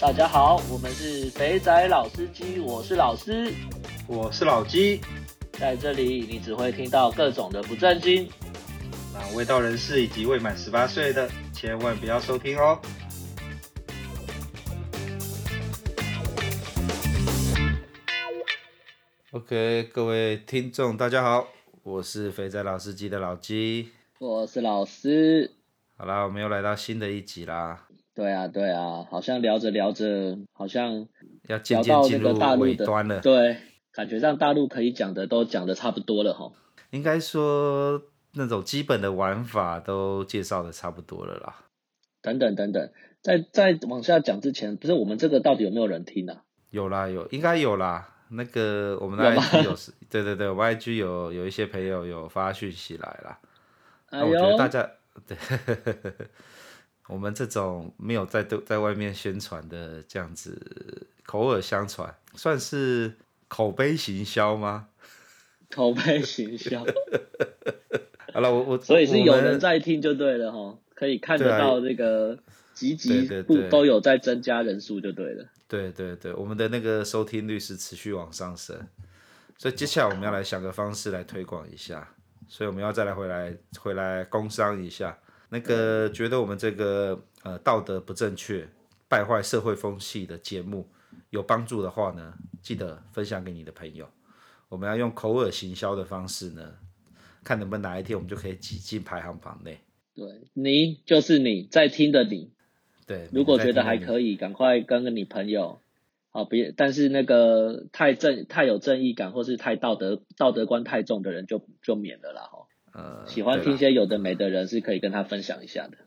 大家好，我们是肥仔老司机，我是老师，我是老鸡，在这里你只会听到各种的不正经，那未到人士以及未满十八岁的千万不要收听哦。OK，各位听众大家好，我是肥仔老司机的老鸡，我是老师。好啦，我们又来到新的一集啦。对啊，对啊，好像聊着聊着，好像要渐渐进入尾端了。对，感觉上大陆可以讲的都讲的差不多了哈。应该说那种基本的玩法都介绍的差不多了啦。等等等等，在在往下讲之前，不是我们这个到底有没有人听啊？有啦，有，应该有啦。那个我们的 IG 有，有对对对，我 IG 有有一些朋友有发讯息来啦。我觉得大家对。我们这种没有在对在外面宣传的这样子口耳相传，算是口碑行销吗？口碑行销。好了，我我所以是有人在听就对了哈，可以看得到这个集集不都有在增加人数就对了。对对对，我们的那个收听率是持续往上升，所以接下来我们要来想个方式来推广一下，所以我们要再来回来回来工商一下。那个觉得我们这个呃道德不正确、败坏社会风气的节目有帮助的话呢，记得分享给你的朋友。我们要用口耳行销的方式呢，看能不能哪一天我们就可以挤进排行榜内。对，你就是你在听的你。对，如果觉得还可以，赶快跟个你朋友。好，别，但是那个太正、太有正义感或是太道德道德观太重的人就就免了啦。哈。呃，喜欢听些有的没的人是可以跟他分享一下的。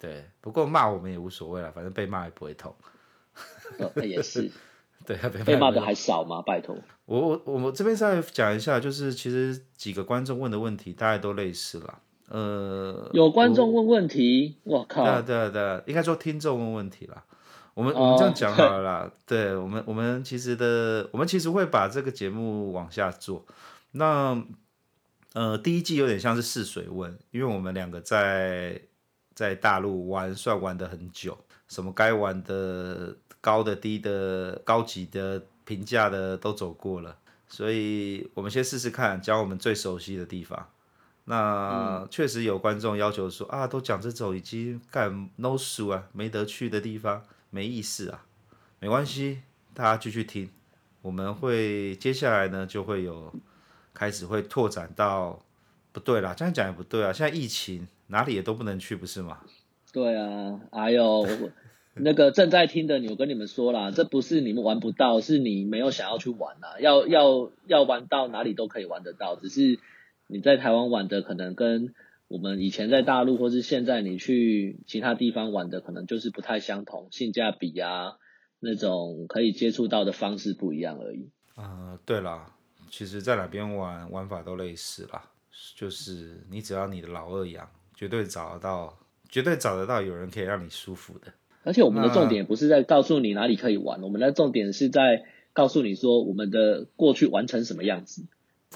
对，不过骂我们也无所谓了，反正被骂也不会痛。也是。对，被骂的还少吗？拜托。我我我们这边再讲一下，就是其实几个观众问的问题，大概都类似了。呃，有观众问问题，我靠。对对对，应该说听众问问题了。我们、哦、我们这样讲好了啦。对我们我们其实的，我们其实会把这个节目往下做。那。呃，第一季有点像是试水温，因为我们两个在在大陆玩，算玩的很久，什么该玩的高的、低的、高级的、平价的都走过了，所以我们先试试看，讲我们最熟悉的地方。那确实有观众要求说啊，都讲这种已经干 no 数啊，没得去的地方，没意思啊，没关系，大家继续听，我们会接下来呢就会有。开始会拓展到，不对啦，这样讲也不对啊。现在疫情哪里也都不能去，不是吗？对啊，还有 那个正在听的你，我跟你们说啦，这不是你们玩不到，是你没有想要去玩啦。要要要玩到哪里都可以玩得到，只是你在台湾玩的可能跟我们以前在大陆或是现在你去其他地方玩的可能就是不太相同，性价比啊那种可以接触到的方式不一样而已。啊、呃，对啦。其实，在哪边玩玩法都类似啦，就是你只要你的老二养，绝对找得到，绝对找得到有人可以让你舒服的。而且我们的重点不是在告诉你哪里可以玩，我们的重点是在告诉你说我们的过去玩成什么样子。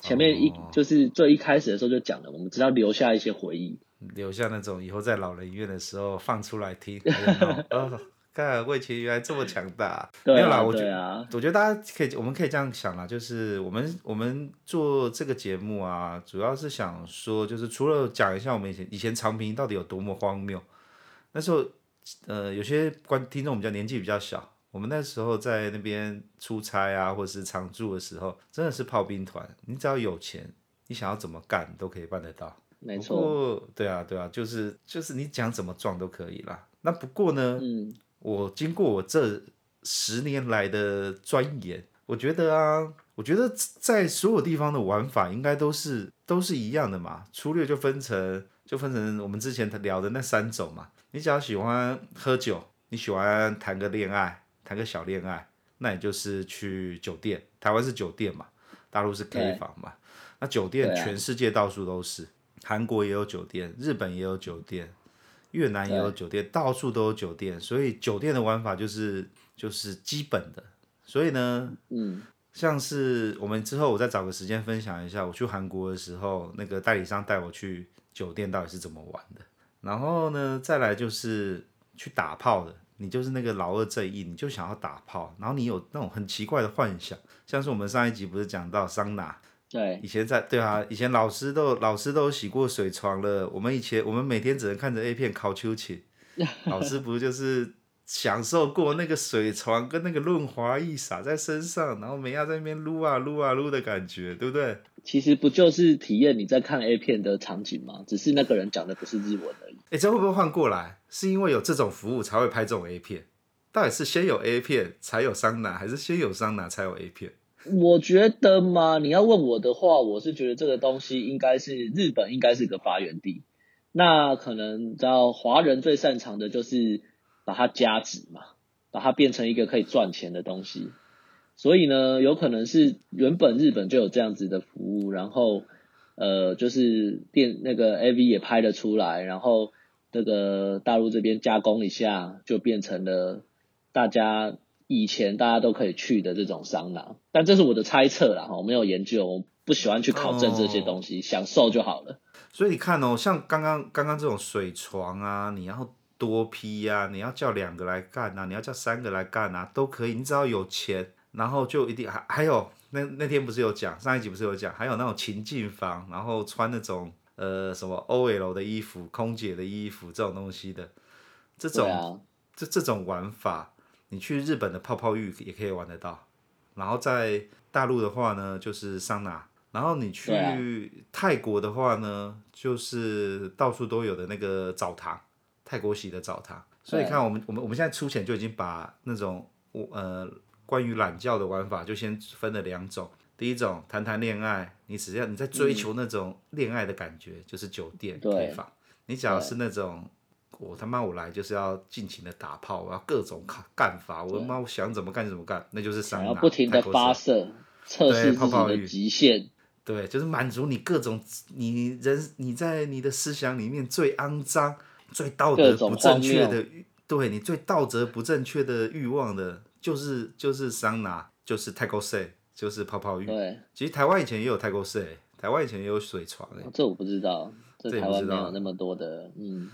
前面一、哦、就是最一开始的时候就讲了，我们只要留下一些回忆，留下那种以后在老人院的时候放出来听。看，魏奇原来这么强大，没有啦，我觉得，啊、我觉得大家可以，我们可以这样想啦，就是我们我们做这个节目啊，主要是想说，就是除了讲一下我们以前以前长平到底有多么荒谬，那时候，呃，有些观听众比较年纪比较小，我们那时候在那边出差啊，或者是常住的时候，真的是炮兵团，你只要有钱，你想要怎么干都可以办得到，没错，对啊，对啊，就是就是你讲怎么撞都可以啦。那不过呢，嗯。我经过我这十年来的钻研，我觉得啊，我觉得在所有地方的玩法应该都是都是一样的嘛。粗略就分成就分成我们之前聊的那三种嘛。你只要喜欢喝酒，你喜欢谈个恋爱，谈个小恋爱，那也就是去酒店。台湾是酒店嘛，大陆是 K 房嘛。那酒店全世界到处都是，韩国也有酒店，日本也有酒店。越南也有酒店，到处都有酒店，所以酒店的玩法就是就是基本的。所以呢，嗯，像是我们之后我再找个时间分享一下，我去韩国的时候，那个代理商带我去酒店到底是怎么玩的。然后呢，再来就是去打炮的，你就是那个老二正义，你就想要打炮，然后你有那种很奇怪的幻想，像是我们上一集不是讲到桑拿，对，以前在对啊，以前老师都老师都有洗过水床了，我们以前我们每天只能看着 A 片考秋千，老师不就是享受过那个水床跟那个润滑液洒在身上，然后美亚在那边撸啊撸啊撸的感觉，对不对？其实不就是体验你在看 A 片的场景吗？只是那个人讲的不是日文而已。哎，这会不会换过来？是因为有这种服务才会拍这种 A 片？到底是先有 A 片才有桑拿，还是先有桑拿才有 A 片？我觉得嘛，你要问我的话，我是觉得这个东西应该是日本应该是个发源地。那可能你知道华人最擅长的就是把它加值嘛，把它变成一个可以赚钱的东西。所以呢，有可能是原本日本就有这样子的服务，然后呃，就是电那个 AV 也拍了出来，然后这个大陆这边加工一下，就变成了大家以前大家都可以去的这种桑拿。但这是我的猜测啦，哈，我没有研究，我不喜欢去考证这些东西，哦、享受就好了。所以你看哦，像刚刚刚刚这种水床啊，你要多批呀、啊，你要叫两个来干啊，你要叫三个来干啊，都可以，你只要有钱。然后就一定还还有那那天不是有讲，上一集不是有讲，还有那种情境房，然后穿那种呃什么 OL 的衣服、空姐的衣服这种东西的，这种、啊、这这种玩法，你去日本的泡泡浴也可以玩得到。然后在大陆的话呢，就是桑拿。然后你去泰国的话呢，就是到处都有的那个澡堂，泰国洗的澡堂。所以看我们我们我们现在粗浅就已经把那种我呃。关于懒觉的玩法，就先分了两种。第一种谈谈恋爱，你只要你在追求那种恋爱的感觉，嗯、就是酒店开房。你只要是那种，我他妈我来就是要尽情的打炮，我要各种干法，我他妈我想怎么干怎么干，那就是桑拿。要不停的发射，测试泡泡的极限。对，就是满足你各种你人你在你的思想里面最肮脏、最道德不正确的，对你最道德不正确的欲望的。就是就是桑拿，就是泰国式，就是泡泡浴。对，其实台湾以前也有泰国式，台湾以前也有水床。哦，这我不知道，这台湾没有那么多的，嗯，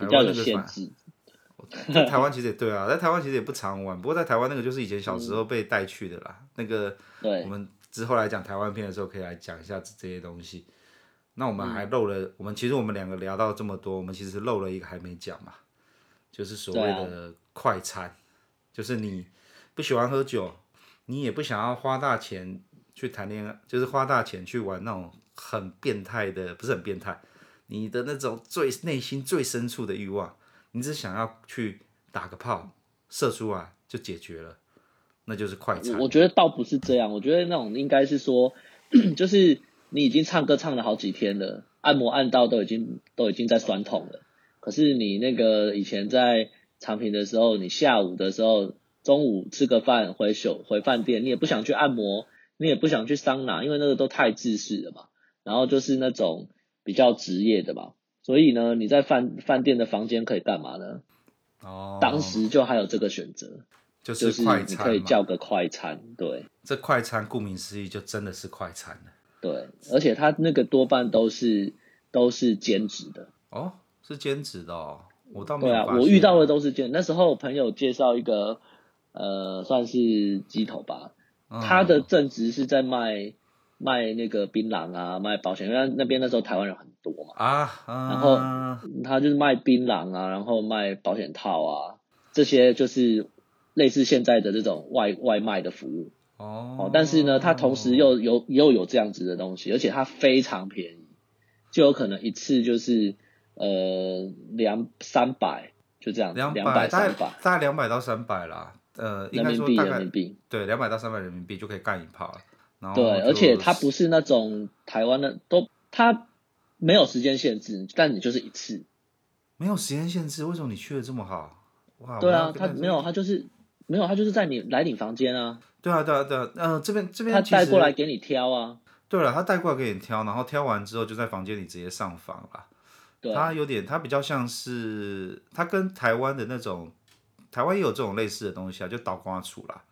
比较有限制。在台湾其实也对啊，在台湾其实也不常玩，不过在台湾那个就是以前小时候被带去的啦。嗯、那个，对，我们之后来讲台湾片的时候，可以来讲一下这些东西。那我们还漏了，嗯、我们其实我们两个聊到这么多，我们其实漏了一个还没讲嘛，就是所谓的快餐，啊、就是你。不喜欢喝酒，你也不想要花大钱去谈恋爱，就是花大钱去玩那种很变态的，不是很变态，你的那种最内心最深处的欲望，你只想要去打个炮，射出来就解决了，那就是快餐。我觉得倒不是这样，我觉得那种应该是说，就是你已经唱歌唱了好几天了，按摩按到都已经都已经在酸痛了，可是你那个以前在长平的时候，你下午的时候。中午吃个饭回宿回饭店，你也不想去按摩，你也不想去桑拿，因为那个都太自私了嘛。然后就是那种比较职业的吧，所以呢，你在饭饭店的房间可以干嘛呢？哦，当时就还有这个选择，就是快餐，就是你可以叫个快餐，对。这快餐顾名思义就真的是快餐了。对，而且他那个多半都是都是兼职的。哦，是兼职的哦，我倒没有。对啊，我遇到的都是兼。那时候我朋友介绍一个。呃，算是鸡头吧。嗯、他的正职是在卖卖那个槟榔啊，卖保险，因为那边那时候台湾人很多嘛。啊，嗯、然后他就是卖槟榔啊，然后卖保险套啊，这些就是类似现在的这种外外卖的服务。哦，哦。但是呢，他同时又有又有这样子的东西，而且他非常便宜，就有可能一次就是呃两三百，就这样，两百三百，大概两百到三百啦。呃，应该说大概对两百到三百人民币就可以干一炮了。然后对，而且它不是那种台湾的，都它没有时间限制，但你就是一次。没有时间限制，为什么你去的这么好？哇！对啊，他没有，他就是没有，他就是在你来你房间啊。对啊，对啊，对啊，嗯、呃，这边这边他带过来给你挑啊。对了，他带过来给你挑，然后挑完之后就在房间里直接上房了。对，他有点，他比较像是他跟台湾的那种。台湾也有这种类似的东西啊，就倒瓜处啦，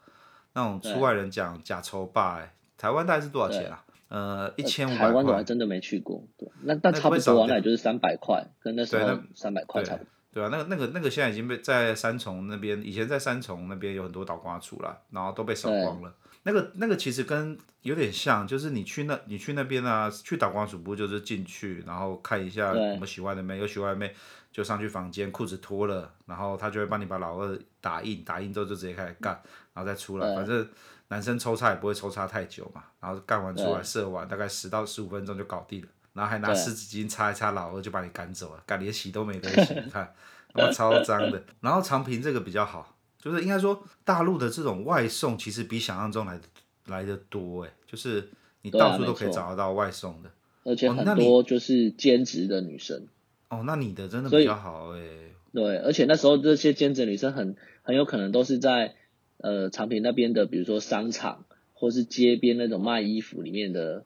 那种出外人讲假抽霸，哎，台湾大概是多少钱啊？呃，一千五百块。台湾我还真的没去过，对，那但差不多，那也就是三百块，跟那时候三百块差不多。对啊，那个那个那个现在已经被在三重那边，以前在三重那边有很多倒瓜处啦，然后都被扫光了。那个那个其实跟有点像，就是你去那，你去那边啊，去导光主不就是进去，然后看一下有没有喜欢的妹，有喜欢的妹就上去房间，裤子脱了，然后他就会帮你把老二打印，打印之后就直接开始干，然后再出来，反正男生抽插也不会抽插太久嘛，然后干完出来射完大概十到十五分钟就搞定了，然后还拿湿纸巾擦一擦老二就把你赶走了，干连洗都没得洗，你看，他妈超脏的。然后长平这个比较好。就是应该说，大陆的这种外送其实比想象中来的来的多哎，就是你到处都可以找得到外送的，而且很多就是兼职的女生。哦，那你的真的比较好哎。对，而且那时候这些兼职女生很很有可能都是在呃长平那边的，比如说商场或是街边那种卖衣服里面的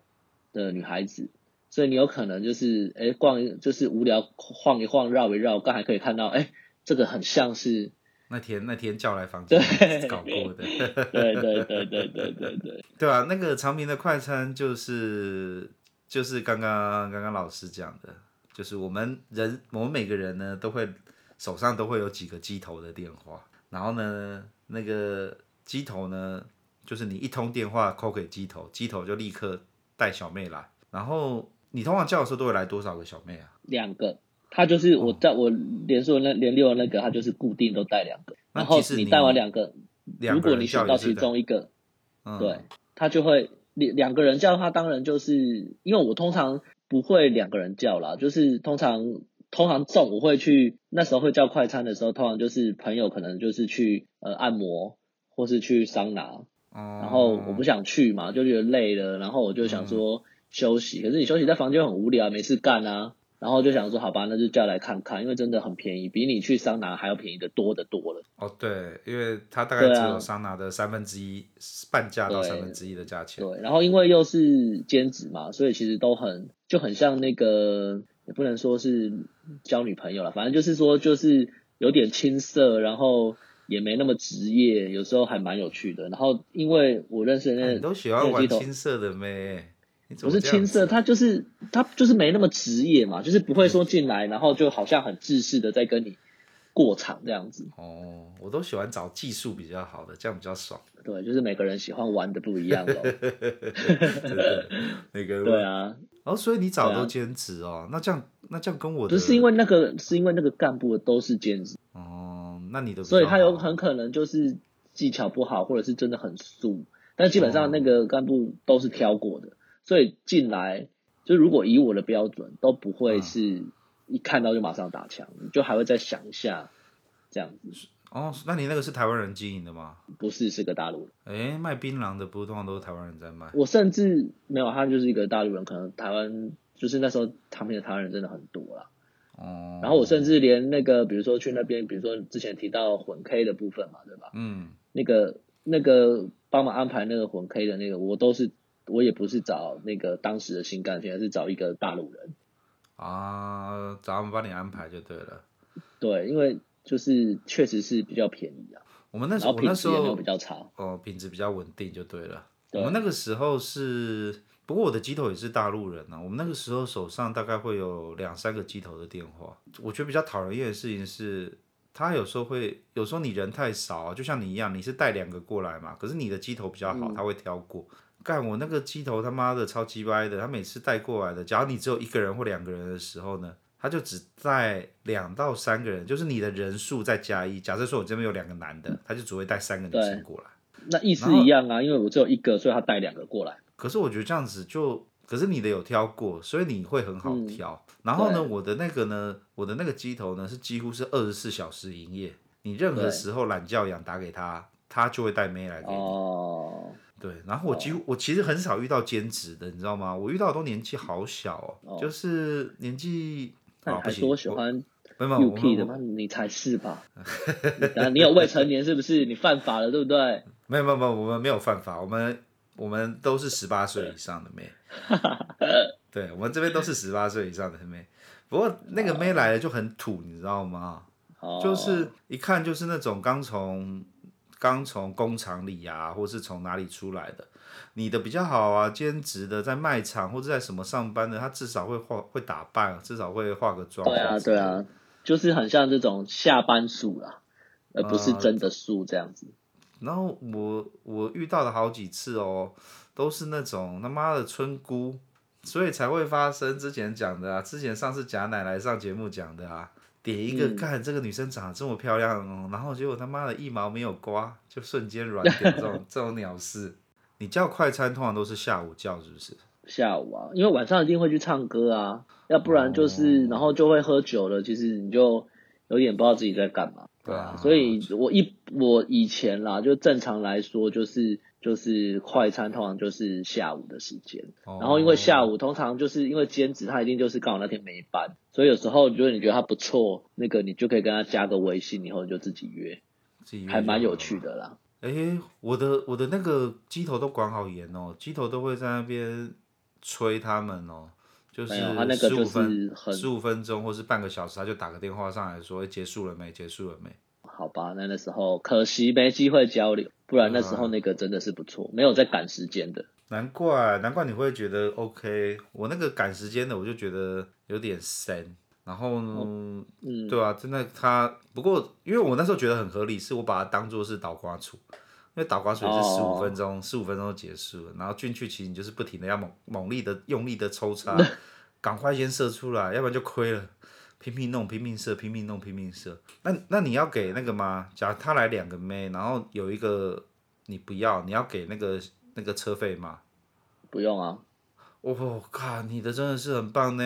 的女孩子，所以你有可能就是哎逛就是无聊晃一晃绕一绕，刚还可以看到哎这个很像是。那天那天叫来房间搞过的，对对对对对对对，对啊，那个长平的快餐就是就是刚刚刚刚老师讲的，就是我们人我们每个人呢都会手上都会有几个机头的电话，然后呢那个机头呢就是你一通电话扣给机头，机头就立刻带小妹来，然后你通常叫的时候都会来多少个小妹啊？两个。他就是我在我连说那连六的那个，他就是固定都带两个，然后你带完两个，如果你选到其中一个，对，他就会两两个人叫他，当然就是因为我通常不会两个人叫啦，就是通常通常中午会去那时候会叫快餐的时候，通常就是朋友可能就是去呃按摩或是去桑拿，然后我不想去嘛，就觉得累了，然后我就想说休息，可是你休息在房间很无聊，没事干啊。然后就想说，好吧，那就叫来看看，因为真的很便宜，比你去桑拿还要便宜的多的多了。哦，对，因为它大概只有桑拿的三分之一，啊、半价到三分之一的价钱。对，然后因为又是兼职嘛，所以其实都很就很像那个，也不能说是交女朋友了，反正就是说就是有点青涩，然后也没那么职业，有时候还蛮有趣的。然后因为我认识的那、啊、你都喜欢玩青涩的妹？不是青涩，他就是他就是没那么职业嘛，就是不会说进来，然后就好像很自私的在跟你过场这样子。哦，我都喜欢找技术比较好的，这样比较爽。对，就是每个人喜欢玩的不一样哦。那个对啊，哦，所以你找都兼职哦？那这样那这样跟我不是因为那个是因为那个干部都是兼职哦，那你的所以他有很可能就是技巧不好，或者是真的很素，但基本上那个干部都是挑过的。所以进来，就如果以我的标准，都不会是一看到就马上打枪，你就还会再想一下，这样子。哦，那你那个是台湾人经营的吗？不是，是个大陆人。哎，卖槟榔的不是通常都是台湾人在卖？我甚至没有，他就是一个大陆人，可能台湾就是那时候他们的台湾人真的很多啦。哦。然后我甚至连那个，比如说去那边，比如说之前提到混 K 的部分嘛，对吧？嗯。那个那个帮忙安排那个混 K 的那个，我都是。我也不是找那个当时的新干线，而是找一个大陆人啊，找他们帮你安排就对了。对，因为就是确实是比较便宜啊。我们那时候品质也没有比较差哦，品质比较稳定就对了。对我们那个时候是，不过我的机头也是大陆人啊。我们那个时候手上大概会有两三个机头的电话。我觉得比较讨人厌的事情是，他有时候会，有时候你人太少，就像你一样，你是带两个过来嘛，可是你的机头比较好，嗯、他会挑过。干我那个鸡头他妈的超鸡掰的，他每次带过来的，假如你只有一个人或两个人的时候呢，他就只带两到三个人，就是你的人数再加一。假设说我这边有两个男的，他就只会带三个女生过来。那意思一样啊，因为我只有一个，所以他带两个过来。可是我觉得这样子就，可是你的有挑过，所以你会很好挑。嗯、然后呢，我的那个呢，我的那个鸡头呢是几乎是二十四小时营业，你任何时候懒教养打给他，他就会带妹来给你。哦。对，然后我几乎、哦、我其实很少遇到兼职的，你知道吗？我遇到的都年纪好小哦，哦就是年纪。那你还说喜欢 UK 的吗？你才是吧？你有未成年是不是？你犯法了对不对？没有没有没有，我们没有犯法，我们我们都是十八岁以上的妹。对，我们这边都是十八岁以上的妹。不过那个妹来了就很土，你知道吗？哦、就是一看就是那种刚从。刚从工厂里啊，或是从哪里出来的，你的比较好啊，兼职的在卖场或者在什么上班的，他至少会化会打扮，至少会化个妆。对啊，对啊，就是很像这种下班数啦，而不是真的素这样子。呃、然后我我遇到了好几次哦，都是那种他妈的村姑，所以才会发生之前讲的啊，之前上次贾奶奶上节目讲的啊，点一个看、嗯、这个女生长得这么漂亮哦，然后结果他妈的一毛没有刮，就瞬间软掉这种 这种鸟事。你叫快餐通常都是下午叫是不是？下午啊，因为晚上一定会去唱歌啊，要不然就是、哦、然后就会喝酒了。其实你就有点不知道自己在干嘛，对啊。所以我一我以前啦，就正常来说就是就是快餐通常就是下午的时间，哦、然后因为下午通常就是因为兼职，他一定就是刚好那天没班，所以有时候如果你觉得他不错，那个你就可以跟他加个微信，以后你就自己约，自己约还蛮有趣的啦。哎、欸，我的我的那个机头都管好严哦，机头都会在那边。催他们哦，就是十五分十五分钟或是半个小时，他就打个电话上来说结束了没？结束了没？好吧，那那时候可惜没机会交流，不然那时候那个真的是不错，没有在赶时间的。难怪难怪你会觉得 OK，我那个赶时间的我就觉得有点神。然后呢，哦、嗯，对啊，真的他不过因为我那时候觉得很合理，是我把它当做是倒刮处。因为导刮水是十五分钟，十五、oh. 分钟就结束了，然后进去其实你就是不停的要猛猛力的用力的抽插，赶快先射出来，要不然就亏了。拼命弄，拼命射，拼命弄，拼命射。那那你要给那个吗？假如他来两个妹，然后有一个你不要，你要给那个那个车费吗？不用啊。我、哦、靠，你的真的是很棒呢。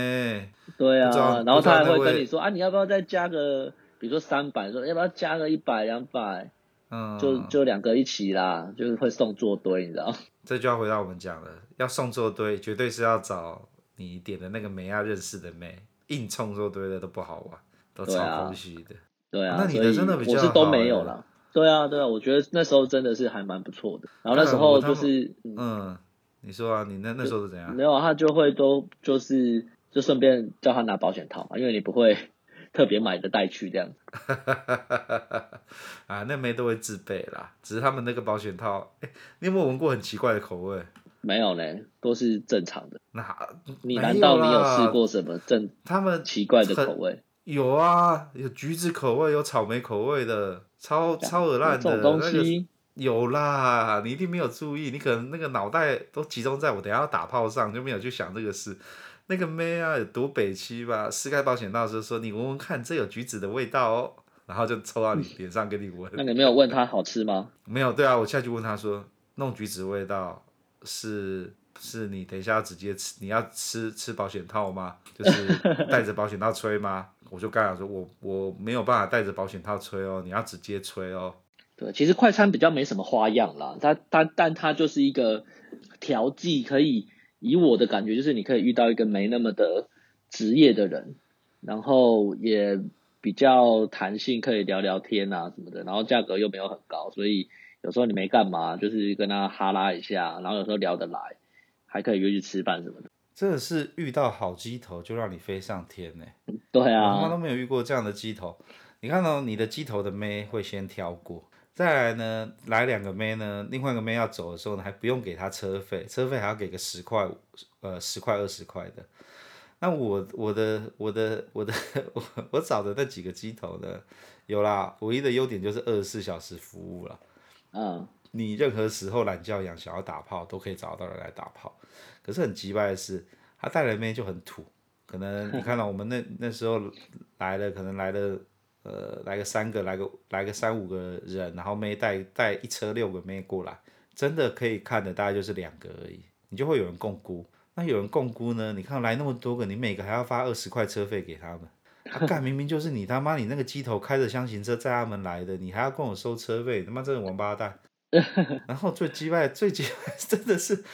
对啊，然后他还会跟你说啊，你要不要再加个，比如说三百，说要不要加个一百两百？嗯，就就两个一起啦，就是会送座堆，你知道？这就要回到我们讲了，要送座堆，绝对是要找你点的那个妹要认识的妹，硬冲说堆的都不好玩，都超空虚的。对啊，那你的真的比较，我是都没有啦。对啊，对啊，我觉得那时候真的是还蛮不错的。然后那时候就是，嗯，嗯，你说啊，你那那时候是怎样？没有，他就会都就是就顺便叫他拿保险套嘛，因为你不会。特别买的带去这样 啊，那没都会自备啦，只是他们那个保险套，你有没有闻过很奇怪的口味？没有呢，都是正常的。那你难道你有试过什么正他们奇怪的口味？有啊，有橘子口味，有草莓口味的，超超恶烂的这种东西、那个、有啦，你一定没有注意，你可能那个脑袋都集中在我等下要打炮上，就没有去想这个事。那个妹啊，有多北七吧？撕开保险套的时候说：“你闻闻看，这有橘子的味道哦。”然后就抽到你 脸上给你闻。那你没有问他好吃吗？没有，对啊，我下去问他说：“弄橘子味道是是你等一下要直接吃？你要吃吃保险套吗？就是 带着保险套吹吗？”我就刚想说：“我我没有办法带着保险套吹哦，你要直接吹哦。”对，其实快餐比较没什么花样啦，它它但它就是一个调剂可以。以我的感觉，就是你可以遇到一个没那么的职业的人，然后也比较弹性，可以聊聊天啊什么的，然后价格又没有很高，所以有时候你没干嘛，就是跟他哈拉一下，然后有时候聊得来，还可以约去吃饭什么的。真的是遇到好机头就让你飞上天呢？对啊，我他妈都没有遇过这样的机头。你看到、哦、你的机头的妹会先挑过。再来呢，来两个妹呢，另外一个妹要走的时候呢，还不用给她车费，车费还要给个十块，呃，十块二十块的。那我我的我的我的我我找的那几个机头呢，有啦，唯一的优点就是二十四小时服务了。嗯，你任何时候懒觉养想要打炮都可以找到人来打炮。可是很奇怪的是，他带来的妹就很土，可能 你看到我们那那时候来了，可能来了。呃，来个三个，来个来个三五个人，然后妹带带一车六个妹过来，真的可以看的大概就是两个而已，你就会有人共估。那有人共估呢？你看来那么多个，你每个还要发二十块车费给他们，干明明就是你他妈你那个机头开着厢型车载他们来的，你还要跟我收车费，他妈这种王八蛋。然后最鸡败，最鸡败 真的是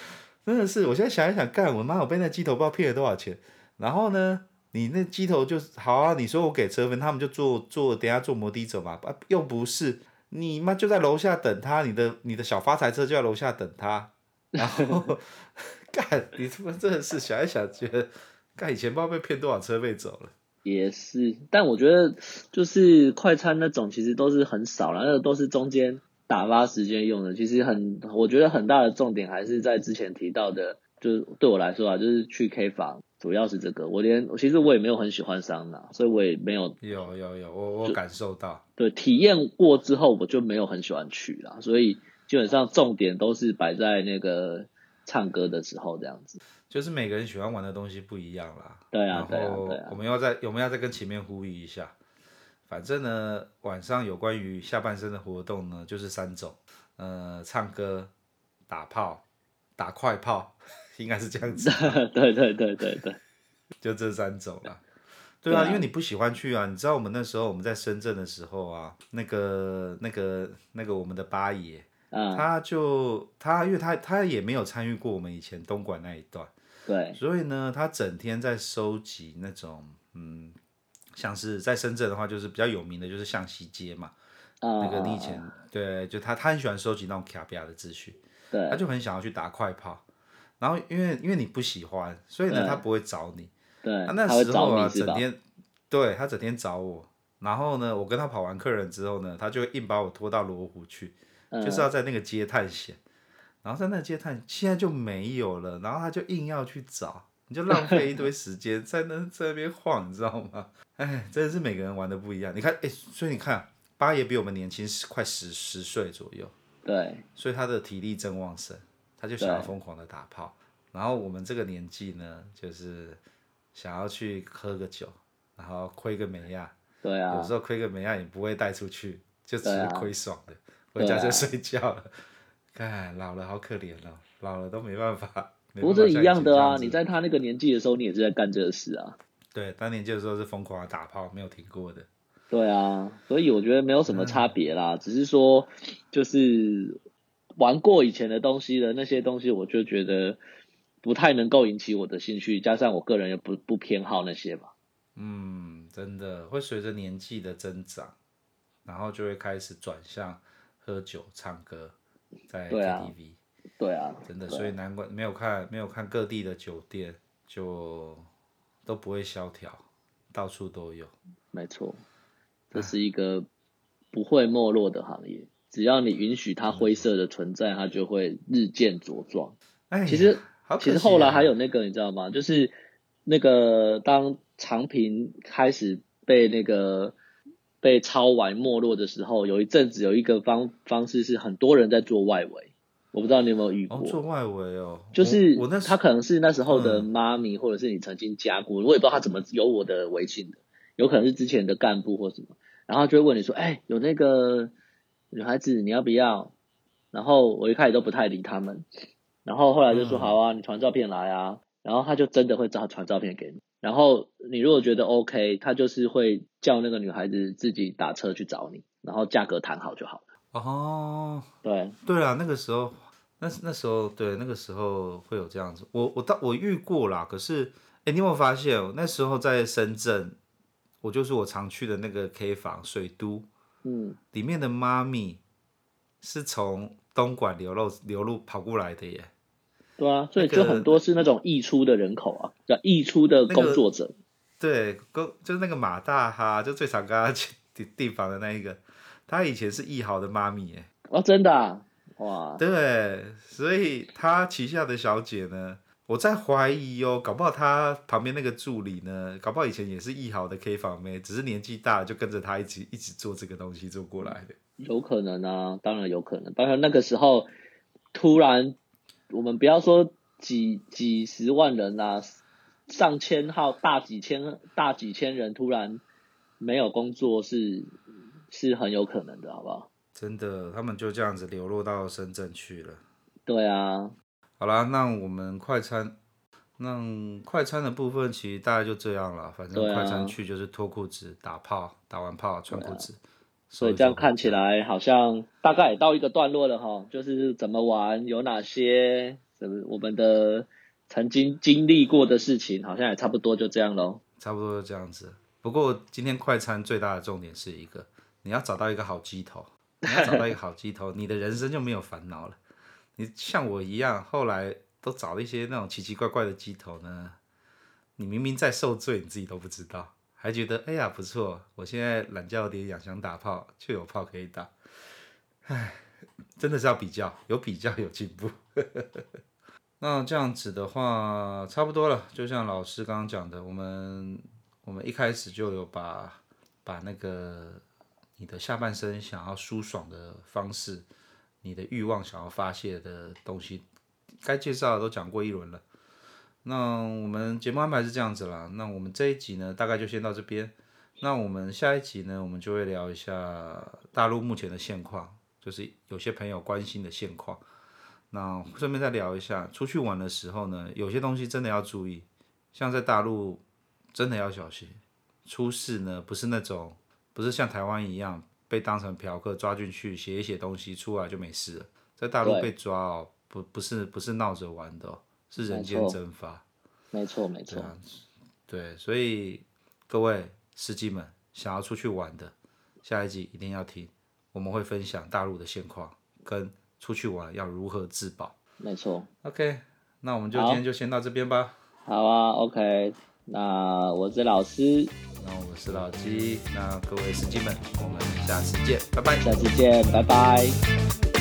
真的是，我现在想一想，干我妈我被那机头不知道骗了多少钱。然后呢？你那机头就好啊！你说我给车分，他们就坐坐，等下坐摩的走嘛。啊，又不是你妈就在楼下等他，你的你的小发财车就在楼下等他。然后 干，你他妈真的是想一想，觉得干以前不知道被骗多少车费走了。也是，但我觉得就是快餐那种，其实都是很少了，那个都是中间打发时间用的。其实很，我觉得很大的重点还是在之前提到的，就是对我来说啊，就是去 K 房。主要是这个，我连其实我也没有很喜欢桑拿，所以我也没有有有有，我我感受到，对，体验过之后我就没有很喜欢去啦，所以基本上重点都是摆在那个唱歌的时候这样子。就是每个人喜欢玩的东西不一样啦。对啊，对啊，对啊，对啊。我们要在我们要再跟前面呼吁一下，反正呢，晚上有关于下半身的活动呢，就是三种，呃，唱歌、打炮、打快炮。应该是这样子，对对对对对，就这三种啦。对啊，因为你不喜欢去啊。你知道我们那时候我们在深圳的时候啊，那个那个那个我们的八爷，嗯，他就他因为他他也没有参与过我们以前东莞那一段，对，所以呢，他整天在收集那种嗯，像是在深圳的话，就是比较有名的就是象西街嘛，嗯，那个你以前对，就他他很喜欢收集那种卡比亚的资讯，对，他就很想要去打快炮。然后因为因为你不喜欢，所以呢他不会找你。对，他那时候啊，整天，对他整天找我。然后呢，我跟他跑完客人之后呢，他就硬把我拖到罗湖去，嗯，就是要在那个街探险。然后在那个街探，现在就没有了。然后他就硬要去找，你就浪费一堆时间在那在那边晃，你知道吗？哎，真的是每个人玩的不一样。你看，哎，所以你看，八爷比我们年轻快十十岁左右。对，所以他的体力正旺盛。他就想要疯狂的打炮，然后我们这个年纪呢，就是想要去喝个酒，然后亏个美亚，对啊，有时候亏个美亚也不会带出去，就只是亏爽的，回家就睡觉了。看、啊、老了好可怜哦，老了都没办法。不过这一样的啊，你在他那个年纪的时候，你也是在干这个事啊。对，当年纪的时候是疯狂的打炮，没有停过的。对啊，所以我觉得没有什么差别啦，只是说就是。玩过以前的东西的那些东西，我就觉得不太能够引起我的兴趣，加上我个人也不不偏好那些吧。嗯，真的会随着年纪的增长，然后就会开始转向喝酒、唱歌，在 KTV。对啊，对啊，真的，所以难怪没有看没有看各地的酒店，就都不会萧条，到处都有。没错，这是一个不会没落的行业。只要你允许它灰色的存在，它就会日渐茁壮。哎，其实其实后来还有那个，你知道吗？就是那个当长平开始被那个被抄完没落的时候，有一阵子有一个方方式是很多人在做外围，我不知道你有没有遇过？哦、做外围哦，就是我那他可能是那时候的妈咪，或者是你曾经加过，我也不知道他怎么有我的微信的，有可能是之前的干部或什么，然后就会问你说，哎，有那个。女孩子，你要不要？然后我一开始都不太理他们，然后后来就说好啊，你传照片来啊，然后他就真的会照传照片给你。然后你如果觉得 OK，他就是会叫那个女孩子自己打车去找你，然后价格谈好就好了。哦，对对啊，那个时候，那那时候对，那个时候会有这样子。我我到我遇过啦，可是哎，你有没有发现？那时候在深圳，我就是我常去的那个 K 房水都。嗯，里面的妈咪是从东莞流入流入跑过来的耶。对啊，所以就很多是那种溢出的人口啊，叫溢出的工作者。那个、对，工就是那个马大哈，就最常跟他去地地方的那一个，他以前是艺豪的妈咪耶。哦，真的啊？哇。对，所以他旗下的小姐呢？我在怀疑哦，搞不好他旁边那个助理呢，搞不好以前也是艺豪的 K 房妹，只是年纪大了就跟着他一起一起做这个东西做过来的。有可能啊，当然有可能。当然那个时候突然，我们不要说几几十万人啊，上千号大几千大几千人突然没有工作是是很有可能的，好不好？真的，他们就这样子流落到深圳去了。对啊。好啦，那我们快餐，那快餐的部分其实大概就这样了。反正快餐去就是脱裤子、打炮，打完炮穿裤子，啊。所以这样看起来好像大概也到一个段落了哈。就是怎么玩，有哪些我们的曾经经历过的事情，好像也差不多就这样喽。差不多就这样子。不过今天快餐最大的重点是一个，你要找到一个好鸡头，你要找到一个好鸡头，你的人生就没有烦恼了。你像我一样，后来都找了一些那种奇奇怪怪的鸡头呢。你明明在受罪，你自己都不知道，还觉得哎呀不错，我现在懒觉有点痒，想打炮就有炮可以打。唉，真的是要比较，有比较有进步。那这样子的话，差不多了。就像老师刚刚讲的，我们我们一开始就有把把那个你的下半身想要舒爽的方式，你的欲望想要发泄的东西，该介绍的都讲过一轮了。那我们节目安排是这样子啦。那我们这一集呢，大概就先到这边。那我们下一集呢，我们就会聊一下大陆目前的现况，就是有些朋友关心的现况。那顺便再聊一下，出去玩的时候呢，有些东西真的要注意，像在大陆真的要小心，出事呢不是那种，不是像台湾一样被当成嫖客抓进去写一写东西出来就没事了，在大陆被抓哦，不不是不是闹着玩的哦，是人间蒸发。没错没错。对，所以各位司机们想要出去玩的，下一集一定要听，我们会分享大陆的现况跟。出去玩要如何自保？没错。OK，那我们就今天就先到这边吧。好啊，OK。那我是老师，那我是老鸡，那各位司机们，我们下次见，拜拜。下次见，拜拜。